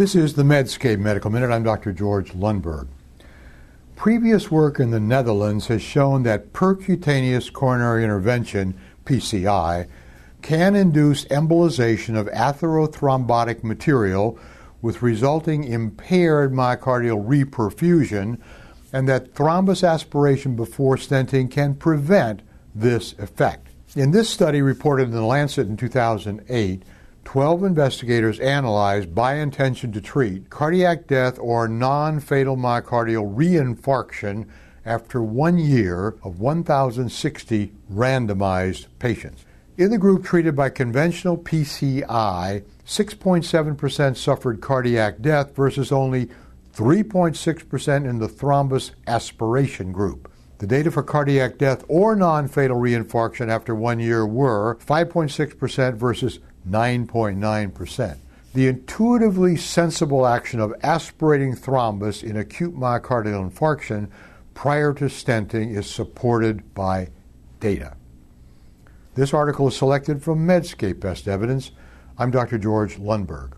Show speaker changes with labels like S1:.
S1: This is the Medscape Medical Minute. I'm Dr. George Lundberg. Previous work in the Netherlands has shown that percutaneous coronary intervention, PCI, can induce embolization of atherothrombotic material with resulting impaired myocardial reperfusion, and that thrombus aspiration before stenting can prevent this effect. In this study reported in the Lancet in 2008, 12 investigators analyzed by intention to treat cardiac death or non fatal myocardial reinfarction after one year of 1,060 randomized patients. In the group treated by conventional PCI, 6.7% suffered cardiac death versus only 3.6% in the thrombus aspiration group. The data for cardiac death or non fatal reinfarction after one year were 5.6% versus 9.9%. The intuitively sensible action of aspirating thrombus in acute myocardial infarction prior to stenting is supported by data. This article is selected from Medscape Best Evidence. I'm Dr. George Lundberg.